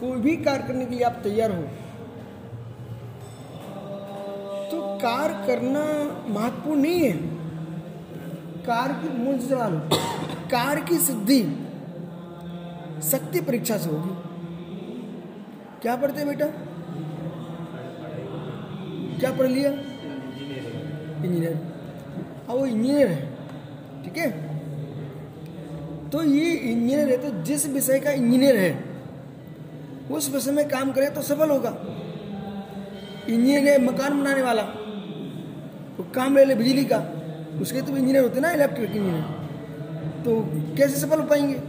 कोई भी कार्य करने के लिए आप तैयार हो तो कार्य करना महत्वपूर्ण नहीं है। कार्य की मूल से चला लो कार्य की सिद्धि शक्ति परीक्षा से होगी। क्या पढ़ते बेटा? क्या पढ़ लिया? इंजीनियर। हाँ वो इंजीनियर है, ठीक है? तो ये इंजीनियर है तो जिस विषय का इंजीनियर है उस विषय में काम करे तो सफल होगा। इंजीनियर है मकान बनाने वाला, वो काम ले ले बिजली का। उसके तो इंजीनियर होते ना इलेक्ट्रिक इंजीनियर तो कैसे सफल हो पाएँगे?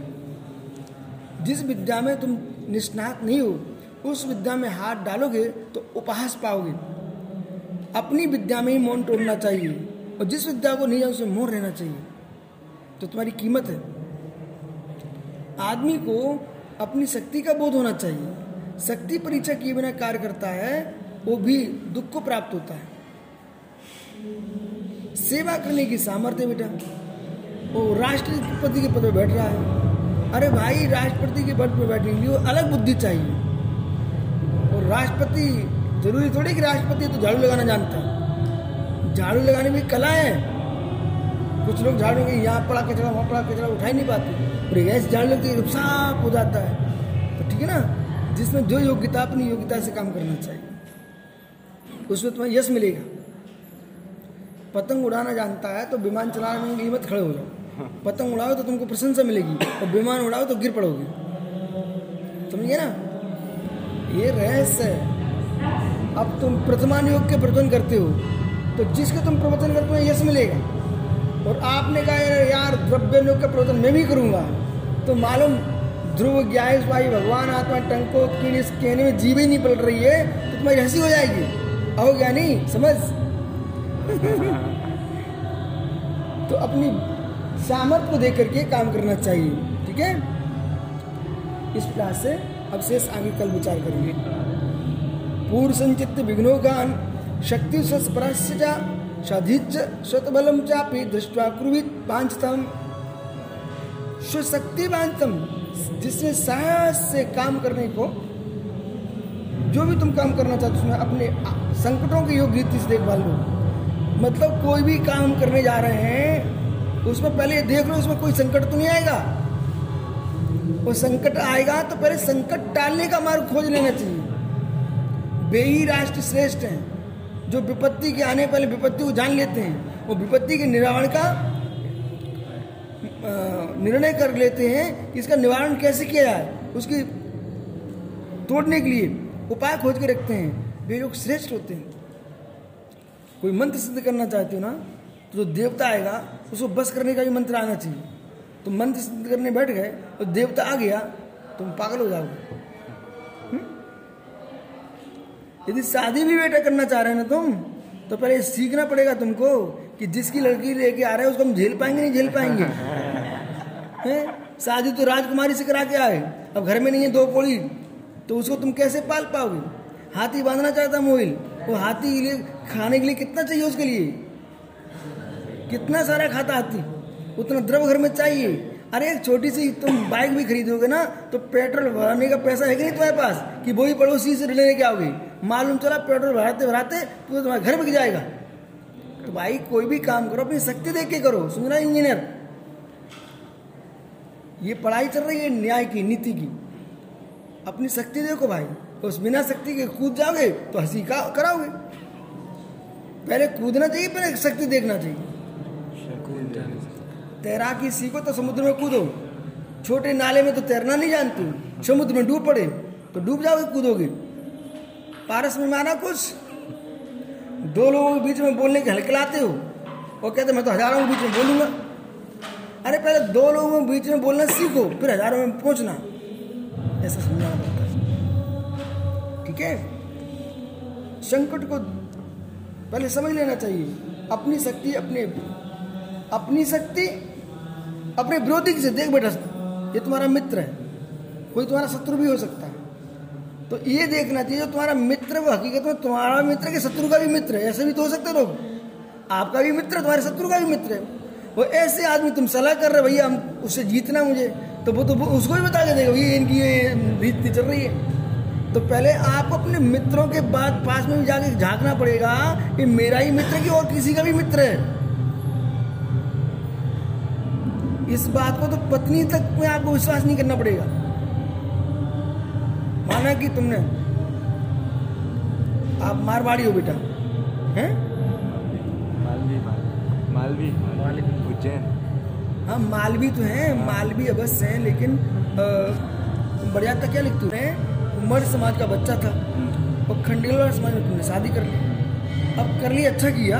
जिस विद्या में तुम निष्णात नहीं हो, उस विद्या में हाथ डालोगे तो उपहास पाओगे। अपनी विद्या में ही मौन तोड़ना चाहिए, और जिस विद्या को नहीं जाए उसमें मौन रहना चाहिए। तो तुम्हारी कीमत है। आदमी को अपनी शक्ति का बोध होना चाहिए। शक्ति परीक्षा किए बिना कार्य करता है, वो भी दुख को प्राप्त होता है। सेवा करने की सामर्थ्य बेटा। वो राष्ट्रपति के पद पर बैठ रहा है। अरे भाई, राष्ट्रपति के पद पर बैठने के लिए अलग बुद्धि चाहिए। और राष्ट्रपति ज़रूरी थोड़ी कि राष्ट्रपति तो झाड़ू लगाना जानता है। झाड़ू लगाने में कला है। कुछ लोग झाड़ू के यहाँ पड़ा कचरा, वहाँ पड़ा कचरा, उठा ही नहीं पाते। और ऐसे झाड़ू लगती है साफ़ हो जाता है। तो ठीक है ना? जिसमें जो योग्यता, अपनी योग्यता से काम करना चाहिए। उसमें तुम्हें यश मिलेगा। पतंग उड़ाना जानता है तो विमान चलाने में कीमत खड़े हो जाओ। पतंग उड़ाओ तो तुमको प्रशंसा मिलेगी। और विमान उड़ाओ तो गिर पड़ोगे। समझिए ना? ये रहस्य है। अब तुम प्रथमान योग के प्रवचन करते हो तो जिसके तुम प्रवचन करते हो, यश मिलेगा। और आपने कहा, यार द्रव्य योग का प्रवचन मैं भी करूँगा। तो मालूम ध्रुव ज्ञास भाई भगवान आत्मा टंको कीड़ इस कहने में जीव ही नहीं पलट रही है तो तुम्हारी हँसी हो जाएगी। आओ ज्ञानी, समझ? तो अपनी सामर्थ्य को देख करके काम करना चाहिए, ठीक है? इस प्रकार से अब शेष आगे कल विचार करेंगे। पूर्व संचित विघ्नो गान, शक्ति स्वस्पराश्य साधिच स्वतबलम चापी दृष्टवा कुरुवित वांछतम स्वशक्ति वांछतम जिसने साहस से काम करने को, जो भी तुम काम करना चाहते हो, उसमें अपने संकटों की योग्य रीति से देखभाल लो। मतलब कोई भी काम करने जा रहे हैं, उसमें पहले देख लो, उसमें कोई संकट तो नहीं आएगा? वो संकट आएगा तो पहले संकट टालने का मार्ग खोज लेना चाहिए। वे ही राष्ट्र श्रेष्ठ हैं, जो विपत्ति के आने पहले विपत्ति को जान लेते हैं, वो विपत्ति के निवारण का निर्णय कर लेते हैं कि इसका निवारण कैसे किया जाए, उसकी तोड़ने के लिए उपाय खोज के रखते हैं। वे लोग श्रेष्ठ होते हैं। कोई मंत्र सिद्ध करना चाहते हो ना तो जो देवता आएगा, उसको बस करने का भी मंत्र आना चाहिए। तो मंत्र सिद्ध करने बैठ गए तो देवता आ गया, तुम पागल हो जाओगे। यदि शादी भी बेटा करना चाह रहे हैं ना तुम तो पहले सीखना पड़ेगा तुमको कि जिसकी लड़की लेके आ रहे हैं, उसको हम झेल पाएँगे, नहीं झेल पाएँगे। शादी तो राजकुमारी से करा के आए अब घर में नहीं है दो कोड़ी तो उसको तुम कैसे पाल पाओगे? हाथी बांधना चाहता मोहिल, वो हाथी के लिए खाने के लिए कितना चाहिए उसके लिए? कितना सारा खाता हाथी? उतना द्रव घर में चाहिए। अरे, एक छोटी सी तुम बाइक भी खरीदोगे ना तो पेट्रोल भराने का पैसा है कि नहीं तुम्हारे पास? कि वही पड़ोसी से लेने के आओगे। मालूम चला पेट्रोल भराते भराते तो तुम्हारे घर बिक जाएगा। तो भाई, कोई भी काम करो, अपनी शक्ति देख के करो। सुन रहा इंजीनियर? ये पढ़ाई चल रही है न्याय की, नीति की। अपनी शक्ति देखो भाई तो उस बिना शक्ति के कूद जाओगे तो हँसी का कराओगे। पहले कूदना चाहिए, पहले शक्ति देखना चाहिए। तैराकी सीखो तो समुद्र में कूदो। छोटे नाले में तो तैरना नहीं जानते। समुद्र में डूब पड़े तो डूब जाओगे, कूदोगे। पारस में माना कुछ? दो लोगों के बीच में बोलने के हलकलाते हो। और कहते, मैं तो हज़ारों के बीच में बोलूँगा। अरे पहले दो लोगों के बीच में बोलना सीखो, फिर हज़ारों में पहुँचना। ऐसा समझाना पड़ता है ठीक है? संकट को पहले समझ लेना चाहिए। अपनी शक्ति, अपने अपनी शक्ति, अपने विरोधी से देख बेटा, ये तुम्हारा मित्र है। कोई तुम्हारा शत्रु भी हो सकता है। तो ये देखना चाहिए, जो तुम्हारा मित्र वो हकीकत में तुम्हारा मित्र के शत्रु का भी मित्र है। ऐसे भी तो हो सकते लोग। आपका भी मित्र तुम्हारे शत्रु का भी मित्र है। वो ऐसे आदमी तुम सलाह कर रहे भैया, हम उससे जीतना मुझे। तो वो तो वो उसको भी बता के देगा ये इनकी ये रीति चल रही है। तो पहले आपको अपने मित्रों के बाद पास में भी जाके झांकना पड़ेगा कि मेरा ही मित्र कि और किसी का भी मित्र है। इस बात को तो पत्नी तक में आपको विश्वास नहीं करना पड़ेगा। माना कि तुमने, आप मारवाड़ी हो बेटा, हैं? मालवी मालवी मालवी। उज्जैन हाँ मालवी तो है मालवी अवश्य है लेकिन बढ़िया तक क्या लिखते हैं? उमर समाज का बच्चा था और खंडेलवाला समाज में तुमने शादी कर ली। अब कर ली अच्छा किया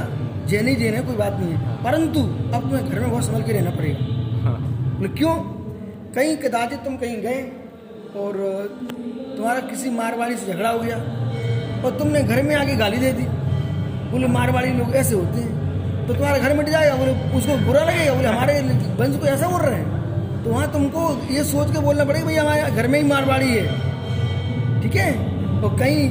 जैन ही जैन है कोई बात नहीं है। परंतु अब तुम्हें घर में बहुत संभल के रहना पड़ेगा। हाँ। क्यों? कहीं कदाचित तुम कहीं गए और तुम्हारा किसी मारवाड़ी से झगड़ा हो गया और तुमने घर में आके गाली दे दी। बोले मारवाड़ी लोग ऐसे होते हैं। तो तुम्हारा घर मिट जाएगा, बोले, उसको बुरा लगेगा, बोले, हमारे वंश को ऐसा बोल रहे हैं। तो वहाँ तुमको ये सोच के बोलना पड़ेगा, भैया, हमारे घर में ही मारवाड़ी है। ठीक है? और कहीं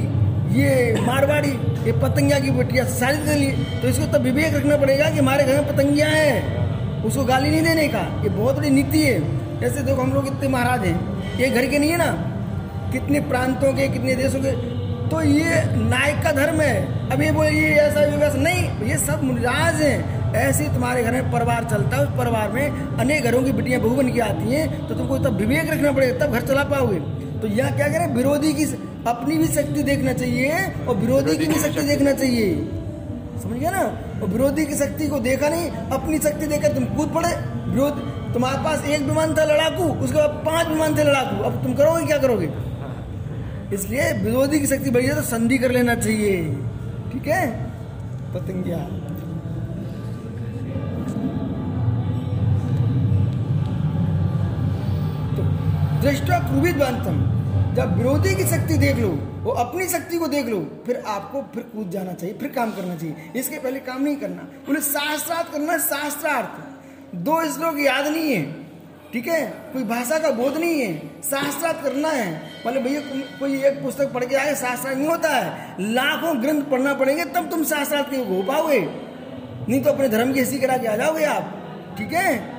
ये मारवाड़ी, ये पतंगिया की बेटिया शादी दे ली तो इसको तब विवेक रखना पड़ेगा कि हमारे घर में पतंगिया है। उसको गाली नहीं देने का, ये बहुत बड़ी नीति है। जैसे देखो, हम लोग इतने महाराज हैं। ये घर के नहीं है ना? कितने प्रांतों के, कितने देशों के तो ये नायक का धर्म है। ये बोले, ये ऐसा ये वैसा नहीं, ये सब मुनिराज हैं। ऐसे तुम्हारे घर में परिवार चलता है, उस परिवार में अनेक घरों की बेटियाँ बहू बन के आती हैं तो तुमको तब विवेक रखना पड़ेगा, तब घर चला पाओगे। तो यहाँ क्या करें, विरोधी की अपनी भी शक्ति देखना चाहिए और विरोधी की भी शक्ति देखना चाहिए। समझ गया ना? और विरोधी की शक्ति को देखा नहीं, अपनी शक्ति देखकर तुम कूद पड़े। विरोध, तुम्हारे पास एक विमान था लड़ाकू, उसके बाद पाँच विमान थे लड़ाकू। अब तुम करोगे, क्या करोगे? इसलिए विरोधी की शक्ति बढ़ी है तो संधि कर लेना चाहिए। ठीक है? पतंगिया। तो दृष्टा क्रूबित बांधतम जब विरोधी की शक्ति देख लो, वो अपनी शक्ति को देख लो, फिर आपको फिर कूद जाना चाहिए, फिर काम करना चाहिए। इसके पहले काम नहीं करना। बोले शास्त्रार्थ करना शास्त्रार्थ। दो श्लोक याद नहीं है। ठीक है? कोई भाषा का बोध नहीं है। शास्त्रार्थ करना है। बोले भैया, कोई एक पुस्तक पढ़ के आए शास्त्रार्थ नहीं होता है। लाखों ग्रंथ पढ़ना पड़ेंगे, तब तुम शास्त्रार्थ के हो पाओगे। नहीं तो अपने धर्म की हिस्सी करा के आ जाओगे आप। ठीक है?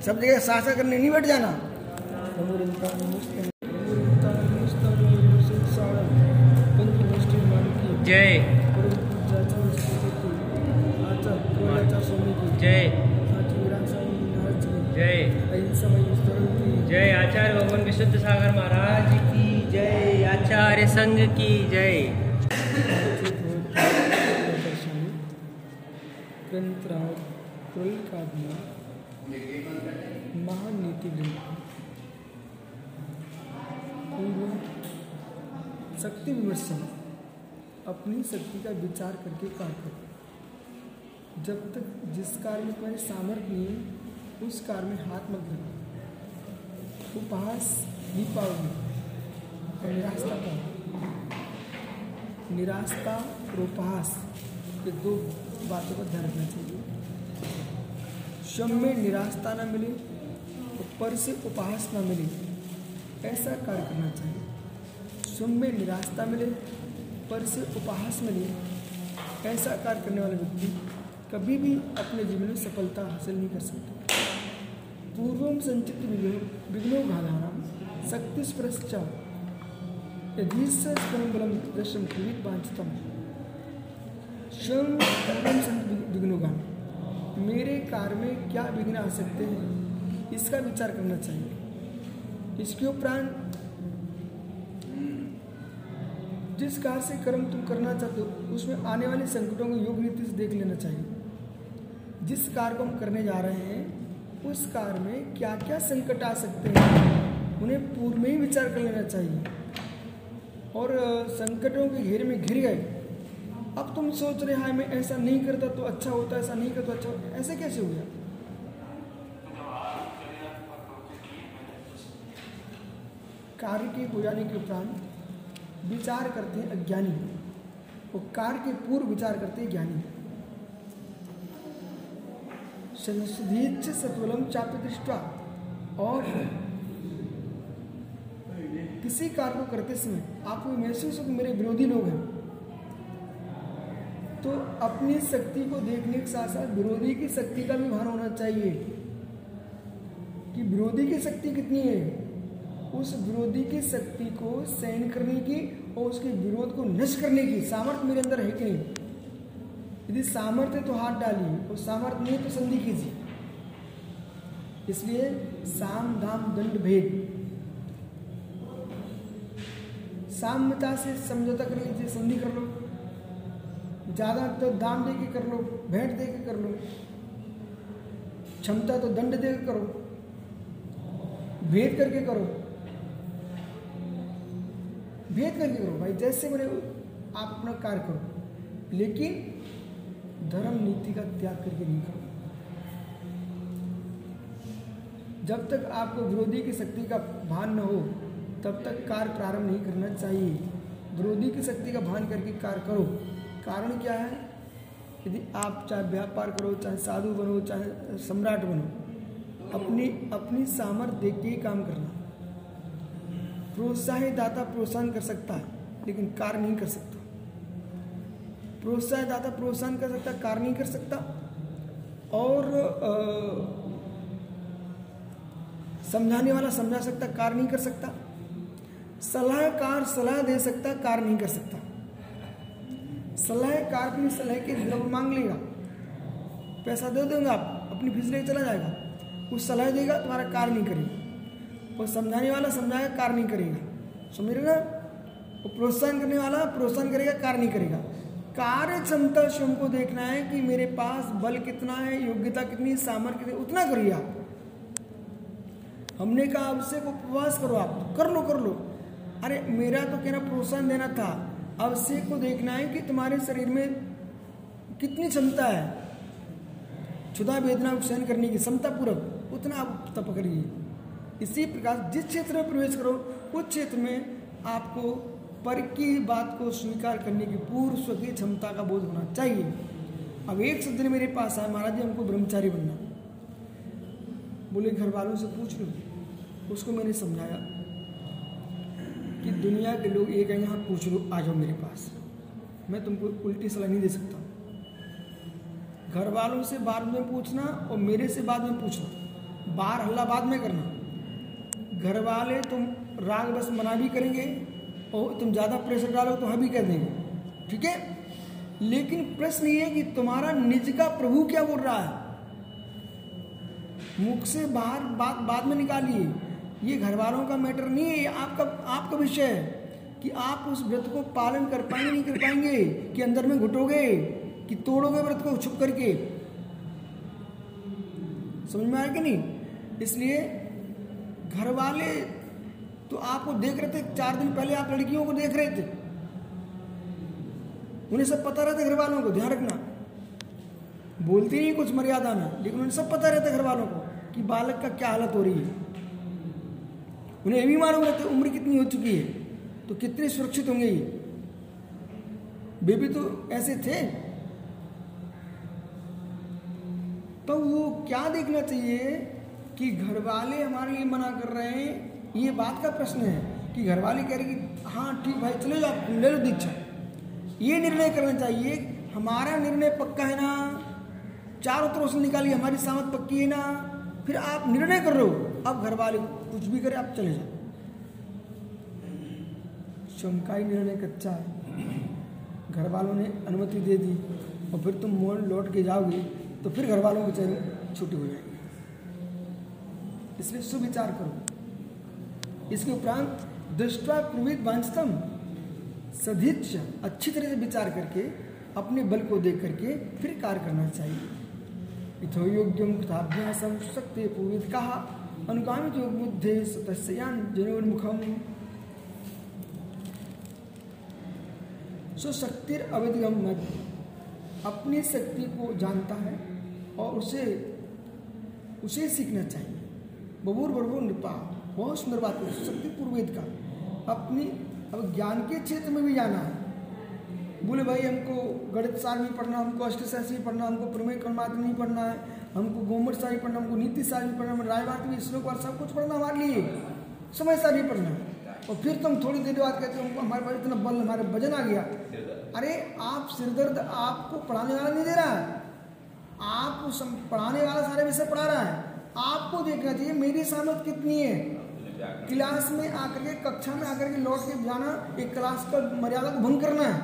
सब जगह शास्त्र करने नहीं बैठ जाना। जय। विशुद्ध सागर महाराज की जय, आचार्य संघ की जय। महानीति शक्ति विमर्शन अपनी शक्ति का विचार करके कार्य करो। जब तक जिस कार्य में तुम्हारी सामर्थ्य नहीं उस कार्य में हाथ मत लगाओ। उपहास और निराशता पाओगे निराशता और उपहास ये दो बातों का ध्यान रखना चाहिए। श्रम में निराशता न मिले और पर से उपहास ना मिले, ऐसा कार्य करना चाहिए। श्रम में निराशता मिले, पर से उपहास मिले, ऐसा कार्य करने वाला व्यक्ति कभी भी अपने जीवन में सफलता हासिल नहीं कर सकता। पूर्वम संचित विघ्नो विघ्नो घाधाराम शक्ति स्पृश्च यदीश्वरम बलम दशम क्रीत स्वयं विघ्नोगाम मेरे कार्य में क्या विघ्न आ सकते हैं? इसका विचार करना चाहिए। इसके उपरांत, जिस कार्य से कर्म तुम करना चाहते हो, उसमें आने वाले संकटों को योग नीति से देख लेना चाहिए। जिस कार्य को हम करने जा रहे हैं उस कार्य में क्या क्या संकट आ सकते हैं? उन्हें पूर्व में ही विचार कर लेना चाहिए। और संकटों के घेरे में घिर गए। अब तुम सोच रहे हाय, मैं ऐसा नहीं करता तो अच्छा होता, ऐसा नहीं करता तो अच्छा होता। ऐसे कैसे हो गया? कार्य के हो जाने के उपरांत विचार करते हैं अज्ञानी। और कार्य के पूर्व विचार करते हैं ज्ञानी। संसदीच सत्वलम चाप्य दृष्टवा। और किसी कार्य को करते समय आपको महसूस हो कि मेरे विरोधी लोग हैं। तो अपनी शक्ति को देखने के साथ साथ विरोधी की शक्ति का भी भार होना चाहिए। कि विरोधी की शक्ति कितनी है? उस विरोधी की शक्ति को सहन करने की और उसके विरोध को नष्ट करने की सामर्थ्य मेरे अंदर है कि नहीं? यदि सामर्थ्य तो हाथ डालिए, और सामर्थ्य नहीं तो संधि कीजिए। इसलिए साम धाम दंड, भेद। साम्यता से समझौता कर लीजिए संधि कर लो। ज़्यादा तो दाम दे के कर लो, भेंट दे के कर लो। क्षमता तो दंड दे के करो। भेद करके करो। भेद करके करो। भाई, जैसे बने आप अपना कार्य करो। लेकिन धर्म नीति का त्याग करके नहीं करो जब तक आपको विरोधी की शक्ति का भान न हो, तब तक कार्य प्रारंभ नहीं करना चाहिए। विरोधी की शक्ति का भान करके कार्य करो। कारण क्या है? यदि आप चाहे व्यापार करो, चाहे साधु बनो, चाहे सम्राट बनो, अपनी अपनी सामर्थ्य देख के ही काम करना। प्रोत्साहित दाता प्रोत्साहन कर सकता है, लेकिन कार्य नहीं कर सकता। प्रोत्साहित दाता प्रोत्साहन कर सकता, कार नहीं कर सकता। और समझाने वाला समझा सकता, कार नहीं कर सकता। सलाहकार सलाह दे सकता, कार नहीं कर सकता। सलाहकार अपनी सलाह के द्रव्य मांग लेगा। पैसा दे देंगे आप, अपनी फ़ीस लेकर चला जाएगा। कुछ सलाह देगा, तुम्हारा कार नहीं करेगा। और समझाने वाला समझाएगा, कार नहीं करेगा। समझ रहे ना? प्रोत्साहन करने वाला, प्रोत्साहन करेगा, कार नहीं करेगा। कार्य क्षमता स्वयं को देखना है कि मेरे पास बल कितना है, योग्यता कितनी सामर्थ्य कितनी उतना करिए आप। हमने कहा अवश्य को उपवास करो आप, कर लो कर लो। अरे, मेरा तो कहना प्रोत्साहन देना था। अवश्य को देखना है कि तुम्हारे शरीर में कितनी क्षमता है। क्षुदा वेदना को सहन करने की क्षमता पूर्वक उतना आप तप करिए। इसी प्रकार जिस क्षेत्र में प्रवेश करो, उस क्षेत्र में आपको पर की बात को स्वीकार करने की पूर्व स्वकीय क्षमता का बोध होना चाहिए। अब एक सज्जन मेरे पास आए महाराज जी, हमको ब्रह्मचारी बनना बोले घर वालों से पूछ लो। उसको मैंने समझाया कि दुनिया के लोग एक है, यहाँ पूछ लो, आ जाओ मेरे पास। मैं तुमको उल्टी सलाह नहीं दे सकता। घर वालों से बाद में पूछना और मेरे से बाद में पूछना। बाहर हल्ला बाद में करना। घर वाले तुम राग बस मना भी करेंगे और तुम ज़्यादा प्रेशर डालो तो हम भी कर देंगे। ठीक है? लेकिन प्रश्न ये है कि तुम्हारा निज का प्रभु क्या बोल रहा है? मुख से बाहर बात बाद में निकालिए। ये घर वालों का मैटर नहीं है आपका आपका विषय है कि आप उस व्रत को पालन कर पाएँगे, नहीं कर पाएँगे, कि अंदर में घुटोगे, कि तोड़ोगे व्रत को छुप करके। समझ में आया कि नहीं? इसलिए घर वाले तो आपको देख रहे थे, चार दिन पहले आप लड़कियों को देख रहे थे। उन्हें सब पता रहता घर वालों को, ध्यान रखना। बोलती नहीं कुछ मर्यादा में, लेकिन उन्हें सब पता रहता घर वालों को कि बालक का क्या हालत हो रही है। उन्हें भी मालूम रहता उम्र कितनी हो चुकी है तो कितने सुरक्षित होंगे ये। बेबी तो ऐसे थे। तो वो क्या देखना चाहिए कि घर वाले हमारे लिए मना कर रहे हैं ये बात का प्रश्न है कि घर वाले कह रहे कि हाँ ठीक भाई, चले जाओ ले लो दीक्षा ये निर्णय करना चाहिए, हमारा निर्णय पक्का है ना? चारों तरफ़ से निकालिए, हमारी सामत पक्की है ना? फिर आप निर्णय कर रहे हो। अब घर वाले कुछ भी करे, आप चले जाओ। शंकाई निर्णय, कच्चा। है घर वालों ने अनुमति दे दी और फिर तुम मोड़ लौट के जाओगे तो फिर घर वालों की चैन छुट्टी हो जाएगी। इसलिए सुविचार करो। इसके उपरांत दृष्टा प्रवृत्त वांछतम। सदिच अच्छी तरह से विचार करके, अपने बल को देख करके फिर कार्य करना चाहिए। इथो योग्यम कृताभ्यासम शक्ति पूर्वित कहा, अनुगामित योग बुद्धे सतस्यान जनोन्मुखम। सो शक्तिर अविधिगम मत अपनी शक्ति को जानता है और उसे उसे सीखना चाहिए। बबूर बरबूर नृपा बहुत सुंदर बात है शक्ति पूर्वेद का। अपनी, अब ज्ञान के क्षेत्र में भी जाना है। बोले भाई, हमको गणित सार नहीं पढ़ना हमको अष्टशास्त्री पढ़ना हमको प्रमेय कर्मात नहीं पढ़ना है, हमको गोमर सारी पढ़ना हमको नीति सार भी पढ़ना रायवाद भी, श्लोक वार सब कुछ पढ़ना हमारे लिए। समय सार भी पढ़ना और फिर तुम थोड़ी देर बाद कहते हो, हमको हमारे पास इतना बल, हमारे वज़न आ गया। अरे, आप सिरदर्द आपको पढ़ाने वाला नहीं दे रहा है। आप पढ़ाने वाला सारे विषय पढ़ा रहा है। आपको देखना चाहिए, मेरी सामर्थ कितनी है। क्लास में आकर के, कक्षा में आकर के लौट के जाना, एक क्लास का मर्यादा को भंग करना है।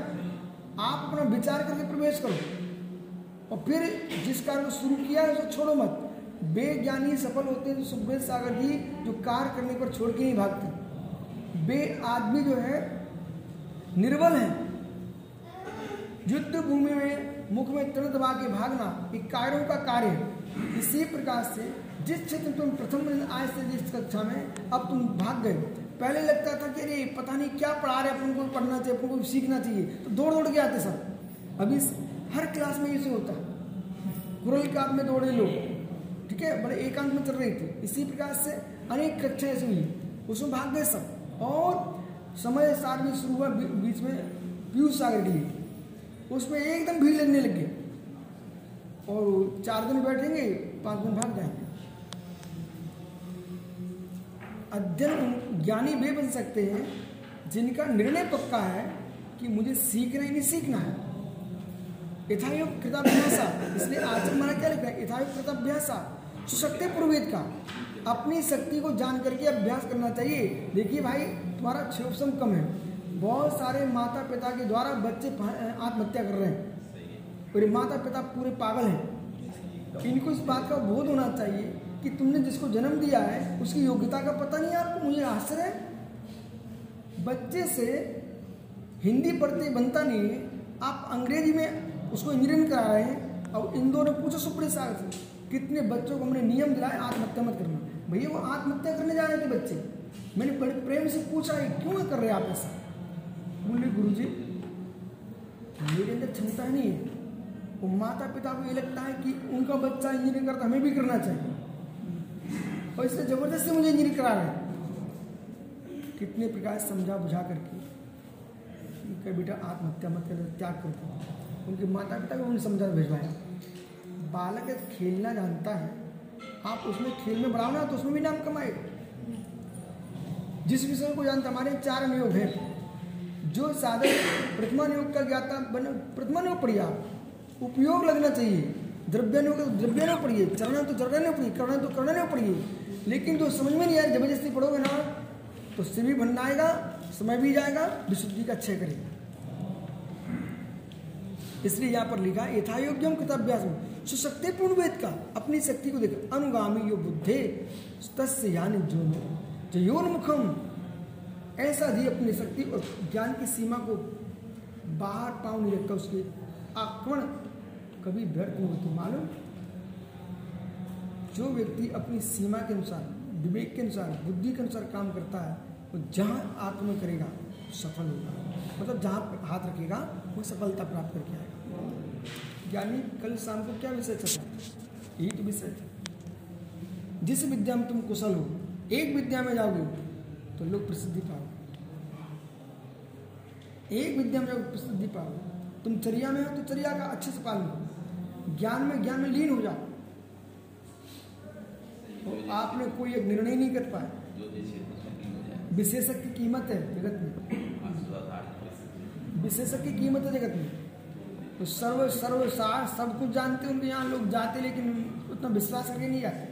आप अपना विचार करके प्रवेश करो। और फिर जिस कार्य को शुरू किया है, उसे छोड़ो मत। बेज्ञानी सफल होते हैं सुखदेव सागर जी, जो कार्य करने पर छोड़ के नहीं भागते बे आदमी जो है, निर्बल है। युद्ध भूमि में, मुख में तृण दबा के भागना एक कार्यों का कार्य इसी प्रकार से जिस क्षेत्र में तुम प्रथम आए थे, जिस कक्षा में, अब तुम भाग गए। पहले लगता था कि अरे, पता नहीं क्या पढ़ा रहे अपन को पढ़ना चाहिए, अपन को सीखना चाहिए। तो दौड़ दौड़ के आते सब। अभी हर क्लास में ऐसे होता। है काप में दौड़े लोग। ठीक है? बड़े एकांत में चल रही थी। इसी प्रकार से अनेक कक्षाएँ ऐसी हुई। उसमें भाग गए सब। और समय सार में शुरू हुआ बीच में पीयूष सागर के लिए। उसमें एकदम भीड़ लगने लग। गई और चार दिन बैठेंगे, पाँच दिन भाग जाएँगे। अध्ययन ज्ञानी वे बन सकते हैं जिनका निर्णय पक्का है कि मुझे सीखना ही नहीं सीखना है। यथायोग कृताभ्यासा इसलिए आचरण हमारा क्या लिखा है? यथायोग कृताभ्यासा सुशक्ति पूर्वेद का अपनी शक्ति को जान करके अभ्यास करना चाहिए। देखिए भाई तुम्हारा क्षोभसम कम है। बहुत सारे माता पिता के द्वारा बच्चे आत्महत्या कर रहे हैं। और माता पिता पूरे पागल हैं। इनको इस बात का बोध होना चाहिए कि तुमने जिसको जन्म दिया है, उसकी योग्यता का पता नहीं आपको, मुझे आश्चर्य है। बच्चे से हिंदी पढ़ते बनता नहीं है। आप अंग्रेज़ी में उसको इंजीनियरिंग करा रहे हैं और इन दोनों पूछो सुप्रीम सागर से, कितने बच्चों को हमने नियम दिलाए आत्महत्या मत करना। भैया, वो आत्महत्या करने जा रहे थे बच्चे। मैंने बड़े प्रेम से पूछा है क्यों कर रहे आप ऐसा? बोले गुरु जी मेरे अंदर क्षमता नहीं है। वो माता पिता को ये लगता है कि उनका बच्चा इंजीनियरिंग करता हमें भी करना चाहिए। और इसलिए ज़बरदस्ती मुझे इंजीनियर करा रहे हैं। कितने प्रकार समझा बुझा करके। कि बेटा, आत्महत्या मत कर, त्याग कर दो उनके माता पिता को उन्हें समझा भिजवाया। बालक खेलना जानता है। आप उसमें खेल में बढ़ाओ ना तो उसमें भी नाम कमाएगा जिस विषय को जानता हमारे चार नियोग हैं। जो साधक प्रथमा नियोग का ज्ञाता बने, प्रथमा नियोग पढ़िए आप उपयोग लगना चाहिए। द्रव्यानुयोग तो द्रव्यानुयोग पढ़िए। चरण तो चरण पढ़िए, करण तो करण पढ़िए। लेकिन जो समझ में नहीं आया ज़बरदस्ती पढ़ोगे ना तो सिर भी बनना आएगा, समय भी जाएगा, विशुद्धि का क्षय करेगा। इसलिए यहाँ पर लिखा है यथायोग्यम कृताभ्यास। में सुशक्तिपूर्ण वेद का, अपनी शक्ति को देख, अनुगामी यो बुद्धे, तस्य यानी जो जयोन्मुखम ऐसा ही अपनी शक्ति और ज्ञान की सीमा को बाहर पाँव नहीं रखता, उसके आक्रमण कभी व्यर्थ नहीं होती। मालूम? जो व्यक्ति अपनी सीमा के अनुसार, विवेक के अनुसार, बुद्धि के अनुसार काम करता है, वो जहाँ आत्म करेगा, सफल होगा। मतलब जहाँ हाथ रखेगा वो सफलता प्राप्त करके आएगा। ज्ञानी कल शाम को क्या विषय चल रहा यही तो विषय। था जिस विद्या में तुम कुशल हो, एक विद्या में जाओगे तो लोग प्रसिद्धि पाओगे। एक विद्या में जाओगे, प्रसिद्धि पाओगे। तुम चर्या में हो तो चर्या का अच्छे से पालन करो। ज्ञान में ज्ञान में लीन हो जाओ। आपने कोई एक निर्णय नहीं कर पाया। विशेषक की कीमत है जगत में। विशेषक की कीमत है जगत में। तो सर्व सर्व सार सब कुछ जानते हैं उनके यहाँ लोग जाते लेकिन उतना विश्वास करके नहीं जाते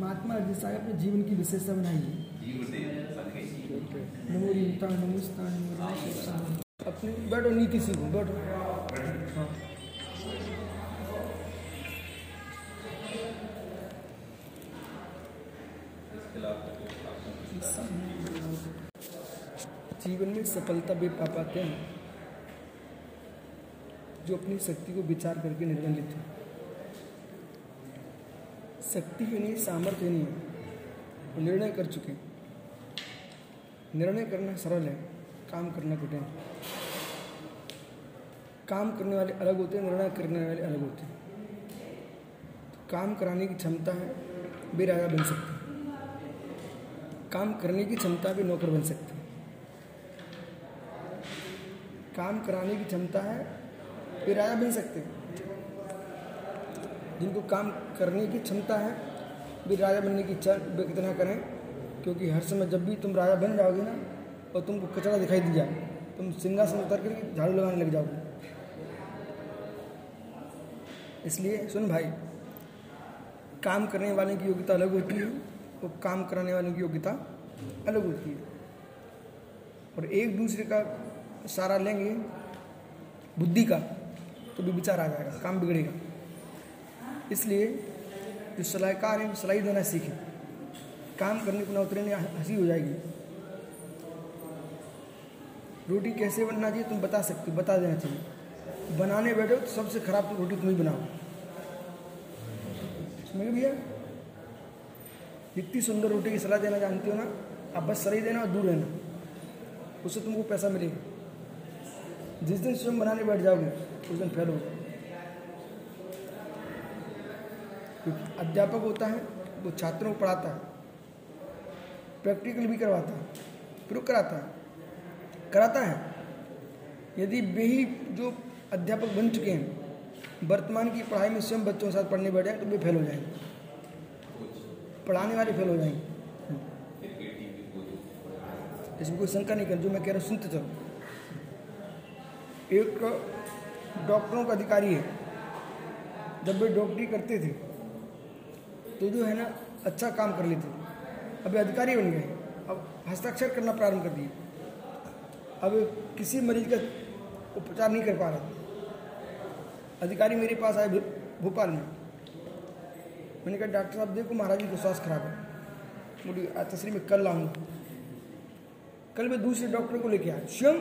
महात्मा जी साहब अपने जीवन की विशेषता बनाई है अपनी बैठो नीति सीखो बैठो। सफलता भी पा पाते हैं, जो अपनी शक्ति को विचार करके निर्णय लेते हैं। शक्ति ही नहीं, सामर्थ्य नहीं है। निर्णय कर चुके निर्णय करना सरल है, काम करना कठिन काम करने वाले अलग होते हैं, निर्णय करने वाले अलग होते हैं। तो काम कराने की क्षमता है भी राजा बन सकते काम करने की क्षमता भी नौकर बन सकते हैं काम कराने की क्षमता है वे राजा बन सकते। हैं जिनको काम करने की क्षमता है, वे राजा बनने की इच्छा कितना करें, क्योंकि हर समय जब भी तुम राजा बन जाओगे ना, और तुमको कचरा दिखाई दी जाए तुम सिंहासन उतर करके झाड़ू लगाने लग जाओगे। इसलिए सुन भाई, काम करने वाले की योग्यता अलग होती है, और काम कराने वाले की योग्यता अलग होती है। और एक दूसरे का सारा लेंगे, बुद्धि का तो भी विचार आ जाएगा, काम बिगड़ेगा। इसलिए जो सलाहकार है सलाही देना सीखे। काम करने को ना उतरे नहीं हँसी हो जाएगी। रोटी कैसे बनना चाहिए, तुम बता सकते हो, बता देना चाहिए। बनाने बैठो तो सबसे खराब तो रोटी तुम ही बनाओ। समझ भैया? जितनी सुंदर रोटी की सलाह देना जानती हो ना, आप बस सलाही देना और दूर रहना। उससे तुमको पैसा मिलेगा। जिस दिन स्वयं बनाने बैठ जाओगे, उस दिन फेल होगा क्योंकि अध्यापक होता है, वो छात्रों को पढ़ाता है प्रैक्टिकल भी करवाता है प्रूव कराता है कराता है। यदि वे ही जो अध्यापक बन चुके हैं, वर्तमान की पढ़ाई में स्वयं बच्चों के साथ पढ़ने बैठ जाए तो वे फेल हो जाएँगे। पढ़ाने वाले फेल हो जाएँगे। इसमें कोई शंका नहीं कर, जो मैं कह रहा हूँ, सुनते चलो। एक डॉक्टरों का अधिकारी है। जब वे डॉक्टरी करते थे तो जो है ना अच्छा काम कर लेते। अभी अधिकारी बन गए। अब हस्ताक्षर करना प्रारंभ कर दिए। अब किसी मरीज़ का उपचार नहीं कर पा रहा अधिकारी मेरे पास आए भोपाल में। मैंने कहा, डॉक्टर साहब, देखो, महाराज जी का स्वास्थ्य खराब है। बोली तस्वीर में कल लाऊँगा। कल मैं दूसरे डॉक्टर को लेके आया। स्वयं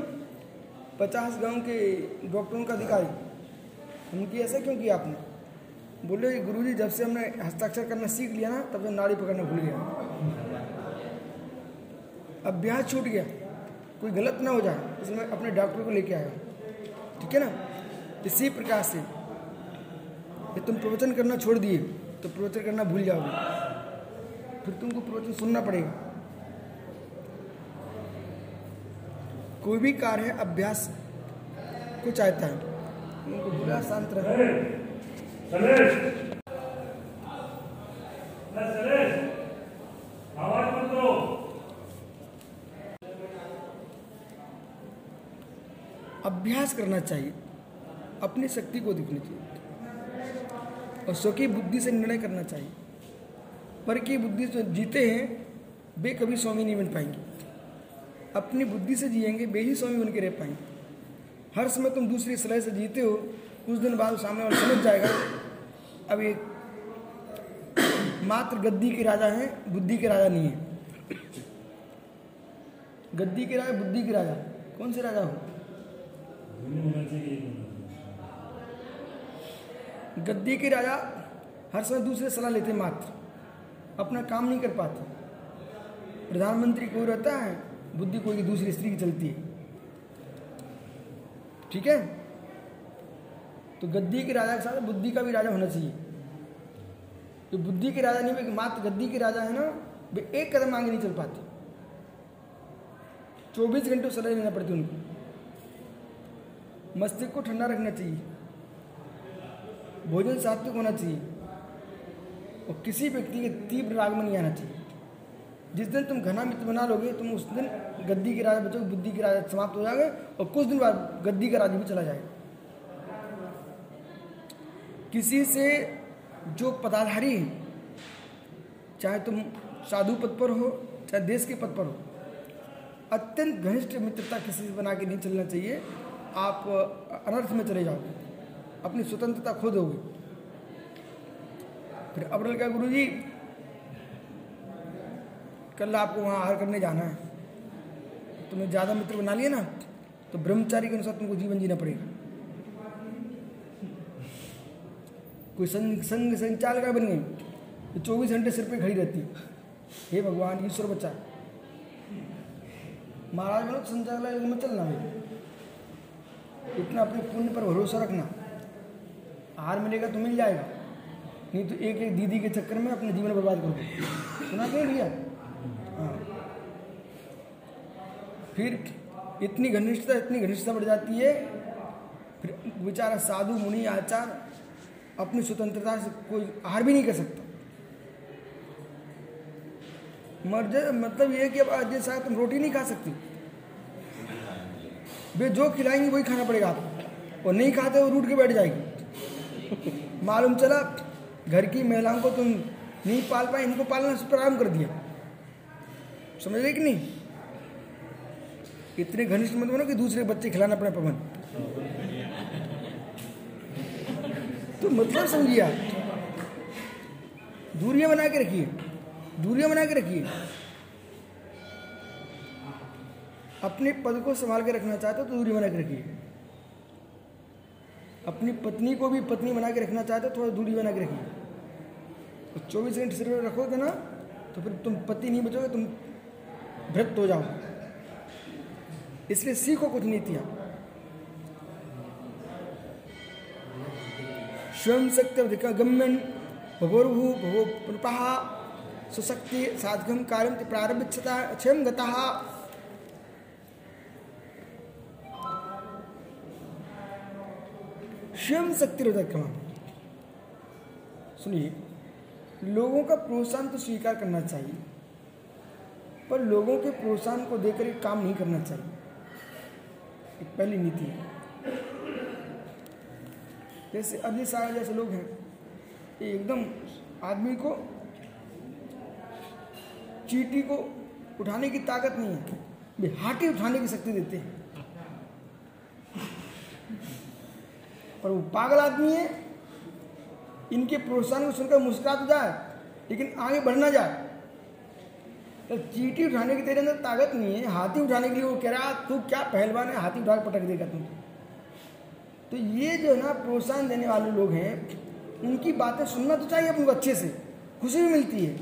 पचास गाँव के डॉक्टरों का अधिकारी। उनकी ऐसा क्यों किया आपने? बोले, गुरुजी, जब से हमने हस्ताक्षर करना सीख लिया ना, तब से नाड़ी पकड़ना भूल गया। अभ्यास छूट गया। कोई गलत ना हो जाए, इसलिए मैं अपने डॉक्टर को लेके आया ठीक है ना? इसी प्रकार से, ये तुम प्रवचन करना छोड़ दिए तो प्रवचन करना भूल जाओगे। फिर तुमको प्रवचन सुनना पड़ेगा। कोई भी कार्य है अभ्यास को चाहता है। उनको बुरा शांत अभ्यास करना चाहिए। अपनी शक्ति को दिखनी चाहिए। और स्वकी बुद्धि से निर्णय करना चाहिए। पर की बुद्धि जो जीते हैं, वे कभी स्वामी नहीं बन पाएँगे। अपनी बुद्धि से जिएँगे वे ही स्वामी बन के रह पाएँगे हर समय तुम दूसरी सलाह से जीते हो, कुछ दिन बाद सामने वाला समझ जाएगा, अब एक मात्र गद्दी के राजा हैं, बुद्धि के राजा नहीं है। गद्दी के राजा, बुद्धि के राजा। कौन से राजा हो? गद्दी के राजा हर समय दूसरे सलाह लेते मात्र। अपना काम नहीं कर पाते। प्रधानमंत्री कोई रहता है बुद्धि कोई की दूसरी स्त्री की चलती है। ठीक है? तो गद्दी के राजा के साथ बुद्धि का भी राजा होना चाहिए। तो बुद्धि के राजा नहीं मात्र गद्दी के राजा है ना, वे एक कदम आगे नहीं चल पाते। चौबीस घंटे सलाह लेना पड़ती उनको। मस्तिष्क को ठंडा रखना चाहिए। भोजन सात्विक होना चाहिए। और किसी व्यक्ति के तीव्र राग में नहीं आना चाहिए। जिस दिन तुम घना मित्र बना लोगे, तुम उस दिन गद्दी के राजा बचोगे, बुद्धि के राजा समाप्त हो जाएँगे और कुछ दिन बाद गद्दी का राजा भी चला जाएगा। किसी से जो पदाधारी है, चाहे तुम साधु पद पर हो, चाहे देश के पद पर हो, अत्यंत घनिष्ठ मित्रता किसी से बना के नहीं चलना चाहिए। आप अनर्थ में चले जाओगे, अपनी स्वतंत्रता खो दोगे। फिर अप्रैल का गुरु जी कल आपको वहाँ आहार करने जाना है। तुमने ज़्यादा मित्र बना लिए ना तो ब्रह्मचारी के अनुसार तुमको जीवन जीना पड़ेगा। कोई संग संग संचालक बन गई तो चौबीस घंटे सिर पे खड़ी रहती। है हे भगवान, ईश्वर बच्चा महाराज बनो संचालक में चलना भाई। इतना अपने पुण्य पर भरोसा रखना। आहार मिलेगा तो मिल जाएगा। नहीं तो एक एक दीदी के चक्कर में अपने जीवन बर्बाद करोगे सुना क्यों भैया हाँ फिर इतनी घनिष्ठता इतनी घनिष्ठता बढ़ जाती है। फिर बेचारा साधु, मुनि, आचार अपनी स्वतंत्रता से कोई आहार भी नहीं कर सकता। मर्ज मतलब ये कि अब जैसा तुम रोटी नहीं खा सकती। वे जो खिलाएँगे वही खाना पड़ेगा आपको। और नहीं खाते वो रूट के बैठ जाएगी। मालूम चला, घर की महिलाओं को तुम नहीं पाल पाए, इनको पालना प्रारंभ कर दिया। समझ रहे कि नहीं? इतने घनिष्ठ मत बनो कि दूसरे बच्चे खिलाना पड़े पवन। तो मतलब समझिए आप। दूरियाँ बना के रखिए। दूरियाँ बना के रखिए। अपने पद को संभाल के रखना चाहते हो तो दूरी बना के रखिए। अपनी पत्नी को भी पत्नी बना के रखना चाहते हो थोड़ा दूरी बना के रखिए। तो चौबीस घंटे सिर रखोगे ना तो फिर तुम पति नहीं बचोगे, तुम भ्रत हो जाओ इसलिए सीखो कुछ नीतियाँ स्वयं सत्य गम्यन भगोर्भु भगो पुनः सुशक्ति साधकम कार्यम प्रारंभिता क्षम गता। स्वयं शक्ति रोधक सुनिए, लोगों का प्रोत्साहन तो स्वीकार करना चाहिए, पर लोगों के प्रोत्साहन को देकर काम नहीं करना चाहिए। एक पहली नीति है। जैसे अभी सारा जैसे लोग हैं, ये एकदम आदमी को, चीटी को उठाने की ताकत नहीं है। वे हाथी उठाने की शक्ति देते हैं। पर वो पागल आदमी है, इनके प्रोत्साहन को सुनकर मुस्कुरा तो जाए, लेकिन आगे बढ़ना जाए तो चीटी उठाने की तेरे अंदर ताकत नहीं है, हाथी उठाने के लिए वो कह रहा, तू क्या पहलवान है, हाथी उठा पटक देगा तुम? तो ये जो है ना, प्रोत्साहन देने वाले लोग हैं, उनकी बातें सुनना तो चाहिए अपने अच्छे से, खुशी भी मिलती है,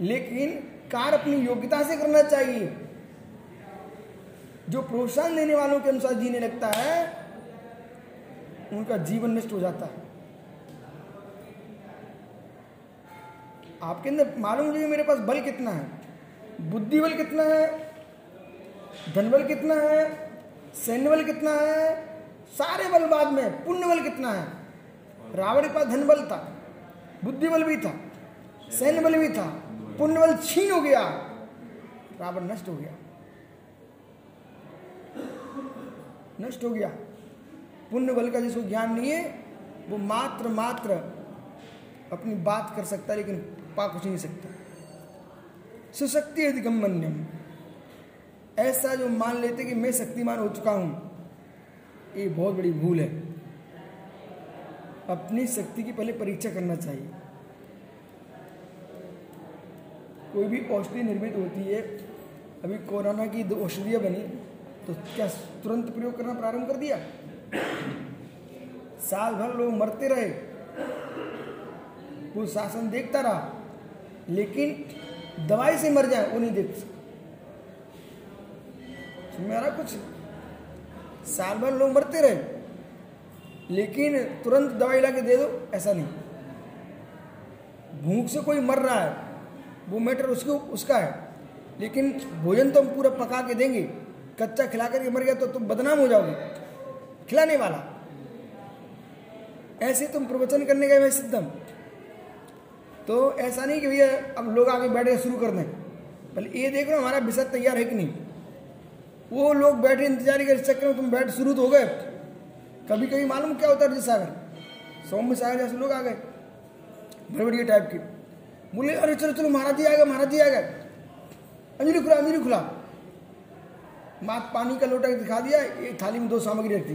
लेकिन कार्य अपनी योग्यता से करना चाहिए। जो प्रोत्साहन देने वालों के अनुसार जीने लगता है, उनका जीवन नष्ट हो जाता है। आपके अंदर मालूम मुझे मेरे पास बल कितना है। बुद्धि बल कितना है? धन बल कितना है? सैन्य बल कितना है? सारे बल बाद में पुण्य बल कितना है? रावण के पास धन बल था बुद्धि बल भी था सैन्य बल भी था पुण्य बल छीन हो गया, रावण नष्ट हो गया। नष्ट हो गया। पुण्य बल का जिसको ज्ञान नहीं है, वो मात्र मात्र अपनी बात कर सकता है, लेकिन पा कुछ नहीं सकता। सुशक्ति अधिगम्यम ऐसा जो मान लेते कि मैं शक्तिमान हो चुका हूँ, ये बहुत बड़ी भूल है। अपनी शक्ति की पहले परीक्षा करना चाहिए। कोई भी औषधि निर्मित होती है, अभी कोरोना की दो औषधियाँ बनी तो क्या तुरंत प्रयोग करना प्रारंभ कर दिया? साल भर लोग मरते रहे, वो शासन देखता रहा, लेकिन दवाई से मर जाए, वो नहीं देख मेरा कुछ साल भर लोग मरते रहे, लेकिन तुरंत दवाई ला के दे दो, ऐसा नहीं। भूख से कोई मर रहा है, वो मैटर उसको, उसका है। लेकिन भोजन तो हम पूरा पका के देंगे, कच्चा खिला करके मर गया तो तुम बदनाम हो जाओगे। खिलाने वाला। ऐसे तुम प्रवचन करने गए मैं सिद्धम। तो ऐसा नहीं कि भैया, अब लोग आगे बैठे शुरू कर दें। पहले ये देख लो, हमारा विषय तैयार है कि नहीं? वो लोग बैठे, इंतज़ार के चक्कर में तुम बैठ शुरू तो हो गए। कभी कभी मालूम क्या होता है सागर? सौम्य सागर जैसे लोग आ गए बड़े टाइप के। बोले, अरे चलो चलो, महाराज जी आ गए, महाराज जी आ गए। अंजलि खुला अंजलि खुला। मात पानी का लोटा दिखा दिया एक थाली में दो सामग्री रखती